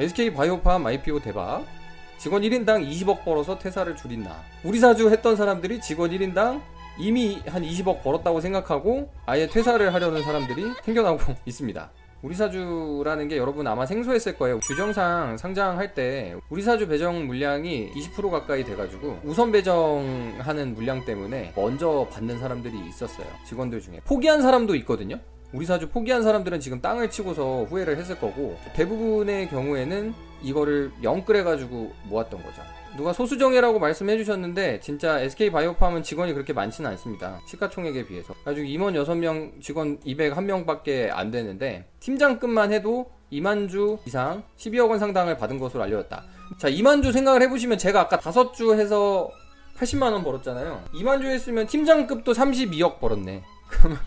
SK 바이오팜 IPO 대박. 직원 1인당 20억 벌어서 퇴사를 줄인다. 우리 사주 했던 사람들이 직원 1인당 이미 한 20억 벌었다고 생각하고 아예 퇴사를 하려는 사람들이 생겨나고 있습니다. 우리사주라는 게 여러분 아마 생소했을 거예요. 규정상 상장할 때 우리사주 배정 물량이 20% 가까이 돼가지고 우선 배정하는 물량 때문에 먼저 받는 사람들이 있었어요. 직원들 중에. 포기한 사람도 있거든요. 우리 사주 포기한 사람들은 지금 땅을 치고서 후회를 했을 거고 대부분의 경우에는 이거를 영끌해가지고 모았던 거죠. 누가 소수정예라고 말씀해 주셨는데 진짜 SK바이오팜은 직원이 그렇게 많지는 않습니다. 시가총액에 비해서. 아주 임원 6명 직원 201명밖에 안 되는데 팀장급만 해도 2만 주 이상 12억 원 상당을 받은 것으로 알려졌다. 자, 2만 주 생각을 해보시면 제가 아까 5주 해서 80만 원 벌었잖아요. 2만 주 했으면 팀장급도 32억 벌었네. 그러면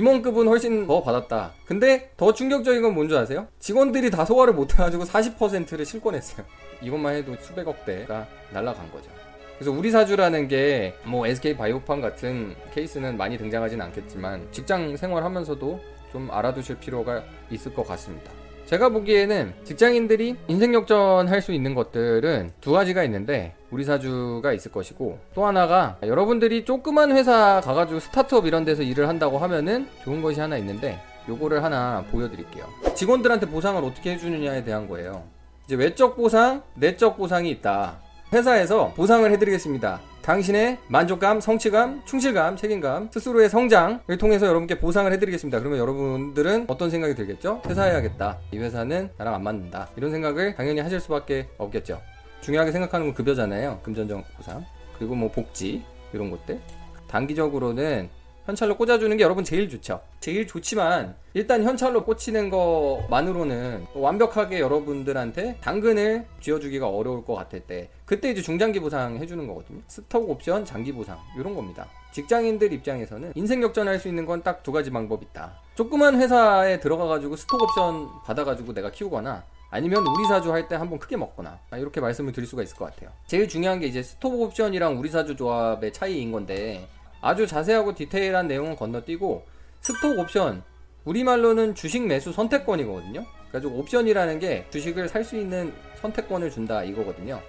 임원급은 훨씬 더 받았다. 근데 더 충격적인 건 뭔지 아세요? 직원들이 다 소화를 못해가지고 40%를 실권했어요. 이것만 해도 수백억대가 날라간 거죠. 그래서 우리 사주라는 게 뭐 SK 바이오팜 같은 케이스는 많이 등장하진 않겠지만 직장 생활하면서도 좀 알아두실 필요가 있을 것 같습니다. 제가 보기에는 직장인들이 인생 역전 할 수 있는 것들은 두 가지가 있는데 우리 사주가 있을 것이고 또 하나가 여러분들이 조그만 회사 가가지고 스타트업 이런 데서 일을 한다고 하면은 좋은 것이 하나 있는데 요거를 하나 보여드릴게요. 직원들한테 보상을 어떻게 해주느냐에 대한 거예요. 이제 외적 보상, 내적 보상이 있다. 회사에서 보상을 해드리겠습니다. 당신의 만족감, 성취감, 충실감, 책임감, 스스로의 성장을 통해서 여러분께 보상을 해드리겠습니다. 그러면 여러분들은 어떤 생각이 들겠죠? 퇴사해야겠다. 이 회사는 나랑 안 맞는다. 이런 생각을 당연히 하실 수밖에 없겠죠. 중요하게 생각하는 건 급여잖아요. 금전적 보상. 그리고 뭐 복지, 이런 것들. 단기적으로는 현찰로 꽂아주는 게 여러분 제일 좋죠. 제일 좋지만 일단 현찰로 꽂히는 것만으로는 완벽하게 여러분들한테 당근을 쥐어주기가 어려울 것 같을 때 그때 이제 중장기 보상 해주는 거거든요. 스톡 옵션, 장기 보상 이런 겁니다. 직장인들 입장에서는 인생 역전할 수 있는 건 딱 두 가지 방법 있다. 조그만 회사에 들어가가지고 스톡 옵션 받아가지고 내가 키우거나 아니면 우리 사주 할 때 한번 크게 먹거나 이렇게 말씀을 드릴 수가 있을 것 같아요. 제일 중요한 게 이제 스톡 옵션이랑 우리 사주 조합의 차이인 건데 아주 자세하고 디테일한 내용은 건너뛰고 스톡 옵션 우리말로는 주식 매수 선택권이거든요. 그래가지고 옵션이라는 게 주식을 살 수 있는 선택권을 준다 이거거든요.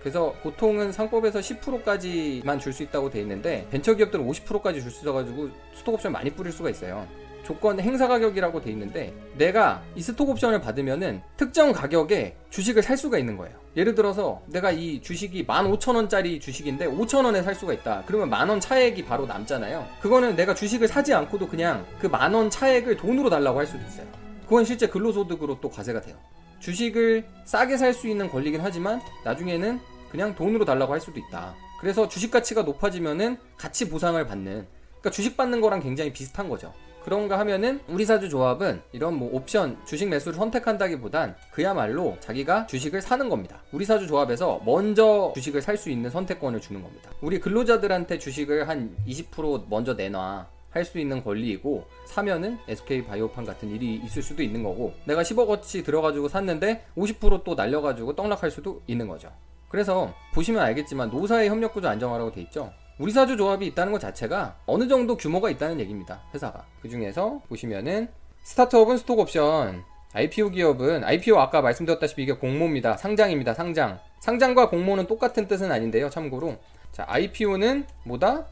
그래서 보통은 상법에서 10%까지만 줄 수 있다고 돼 있는데 벤처기업들은 50%까지 줄 수 있어가지고 스톡 옵션 많이 뿌릴 수가 있어요. 조건 행사 가격이라고 돼 있는데 내가 이 스톡 옵션을 받으면은 특정 가격에 주식을 살 수가 있는 거예요. 예를 들어서 내가 이 주식이 15,000원짜리 주식인데 5,000원에 살 수가 있다. 그러면 만원 차액이 바로 남잖아요. 그거는 내가 주식을 사지 않고도 그냥 그 만원 차액을 돈으로 달라고 할 수도 있어요. 그건 실제 근로소득으로 또 과세가 돼요. 주식을 싸게 살 수 있는 권리긴 하지만 나중에는 그냥 돈으로 달라고 할 수도 있다. 그래서 주식 가치가 높아지면은 같이 보상을 받는 그러니까 주식 받는 거랑 굉장히 비슷한 거죠. 그런가 하면은 우리 사주 조합은 이런 뭐 옵션 주식 매수를 선택한다기보단 그야말로 자기가 주식을 사는 겁니다. 우리 사주 조합에서 먼저 주식을 살 수 있는 선택권을 주는 겁니다. 우리 근로자들한테 주식을 한 20% 먼저 내놔. 할 수 있는 권리이고 사면은 SK 바이오판 같은 일이 있을 수도 있는 거고 내가 10억 어치 들어가지고 샀는데 50%또 날려가지고 떡락할 수도 있는 거죠. 그래서 보시면 알겠지만 노사의 협력구조 안정화라고 돼 있죠. 우리 사주 조합이 있다는 것 자체가 어느 정도 규모가 있다는 얘기입니다. 회사가. 그 중에서 보시면은 스타트업은 스톡 옵션, IPO 기업은 IPO 아까 말씀드렸다시피 이게 공모입니다. 상장입니다. 상장. 상장과 공모는 똑같은 뜻은 아닌데요. 참고로. 자, IPO는 뭐다?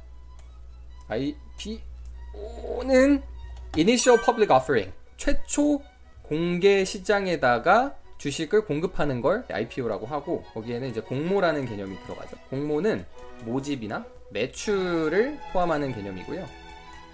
IPO는 Initial Public Offering. 최초 공개 시장에다가 주식을 공급하는 걸 IPO라고 하고 거기에는 이제 공모라는 개념이 들어가죠. 공모는 모집이나 매출을 포함하는 개념이고요.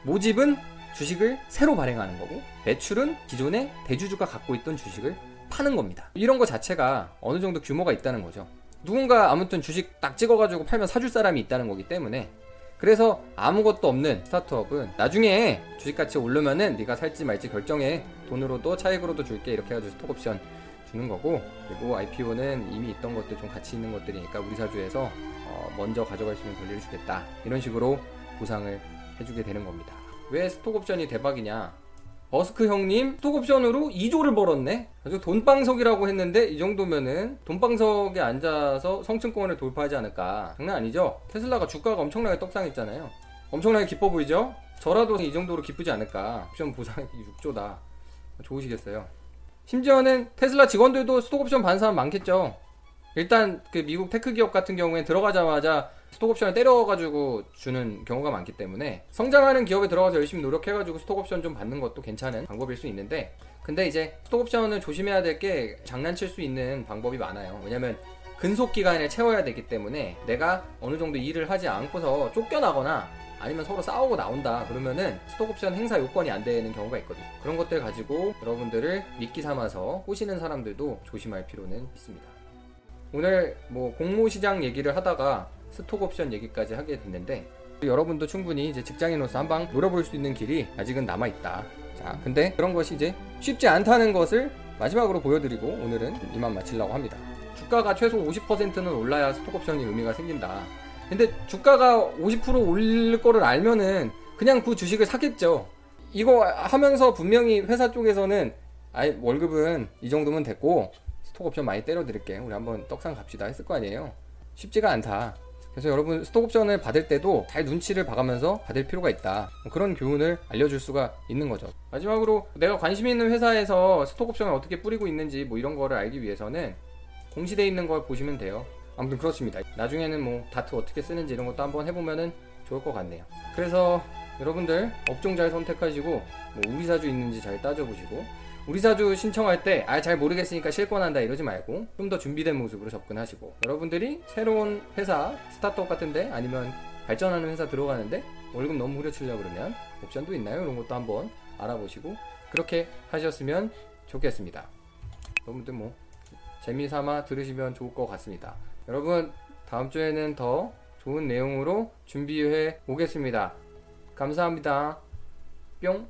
모집은 주식을 새로 발행하는 거고 매출은 기존의 대주주가 갖고 있던 주식을 파는 겁니다. 이런 거 자체가 어느 정도 규모가 있다는 거죠. 누군가 아무튼 주식 딱 찍어가지고 팔면 사줄 사람이 있다는 거기 때문에 그래서 아무것도 없는 스타트업은 나중에 주식가치 오르면은 네가 살지 말지 결정해 돈으로도 차익으로도 줄게 이렇게 해가지고 스톡옵션 주는 거고 그리고 IPO는 이미 있던 것들 좀 가치 있는 것들이니까 우리 사주에서 어 먼저 가져갈 수 있는 권리를 주겠다. 이런 식으로 보상을 해주게 되는 겁니다. 왜 스톡옵션이 대박이냐? 버스크 형님 스톡옵션으로 2조를 벌었네? 아주 돈방석이라고 했는데 이 정도면은 돈방석에 앉아서 성층권을 돌파하지 않을까? 장난 아니죠? 테슬라가 주가가 엄청나게 떡상했잖아요. 엄청나게 기뻐 보이죠? 저라도 이 정도로 기쁘지 않을까? 옵션 보상이 6조다. 좋으시겠어요 심지어는 테슬라 직원들도 스톡옵션 받는 사람 많겠죠. 일단 그 미국 tech 기업 같은 경우에 들어가자마자 스톡옵션을 때려가지고 주는 경우가 많기 때문에 성장하는 기업에 들어가서 열심히 노력해가지고 스톡옵션 좀 받는 것도 괜찮은 방법일 수 있는데 근데 이제 스톡옵션을 조심해야 될 게 장난칠 수 있는 방법이 많아요. 왜냐면 근속 기간을 채워야 되기 때문에 내가 어느 정도 일을 하지 않고서 쫓겨나거나 아니면 서로 싸우고 나온다 그러면은 스톡옵션 행사 요건이 안 되는 경우가 있거든요. 그런 것들 가지고 여러분들을 미끼 삼아서 꼬시는 사람들도 조심할 필요는 있습니다. 오늘 뭐 공모 시장 얘기를 하다가 스톡 옵션 얘기까지 하게 됐는데 여러분도 충분히 이제 직장인으로서 한방 노려볼 수 있는 길이 아직은 남아 있다. 자, 근데 그런 것이 이제 쉽지 않다는 것을 마지막으로 보여드리고 오늘은 이만 마치려고 합니다. 주가가 최소 50%는 올라야 스톡 옵션이 의미가 생긴다. 근데 주가가 50% 올릴 거를 알면은 그냥 그 주식을 사겠죠. 이거 하면서 분명히 회사 쪽에서는 아이 월급은 이 정도면 됐고 스톡 옵션 많이 때려 드릴게. 우리 한번 떡상 갑시다 했을 거 아니에요. 쉽지가 않다. 그래서 여러분 스톡 옵션을 받을 때도 잘 눈치를 봐가면서 받을 필요가 있다. 뭐 그런 교훈을 알려줄 수가 있는 거죠. 마지막으로 내가 관심 있는 회사에서 스톡 옵션을 어떻게 뿌리고 있는지 뭐 이런 거를 알기 위해서는 공시돼 있는 걸 보시면 돼요. 아무튼 그렇습니다. 나중에는 뭐 다트 어떻게 쓰는지 이런 것도 한번 해보면은 좋을 것 같네요. 그래서 여러분들 업종 잘 선택하시고 뭐 우리 사주 있는지 잘 따져보시고 우리 사주 신청할 때 아 잘 모르겠으니까 실권한다 이러지 말고 좀 더 준비된 모습으로 접근하시고 여러분들이 새로운 회사 스타트업 같은데 아니면 발전하는 회사 들어가는데 월급 너무 후려치려고 그러면 옵션도 있나요? 이런 것도 한번 알아보시고 그렇게 하셨으면 좋겠습니다. 여러분들 뭐 재미삼아 들으시면 좋을 것 같습니다. 여러분 다음 주에는 더 좋은 내용으로 준비해 오겠습니다. 감사합니다. 뿅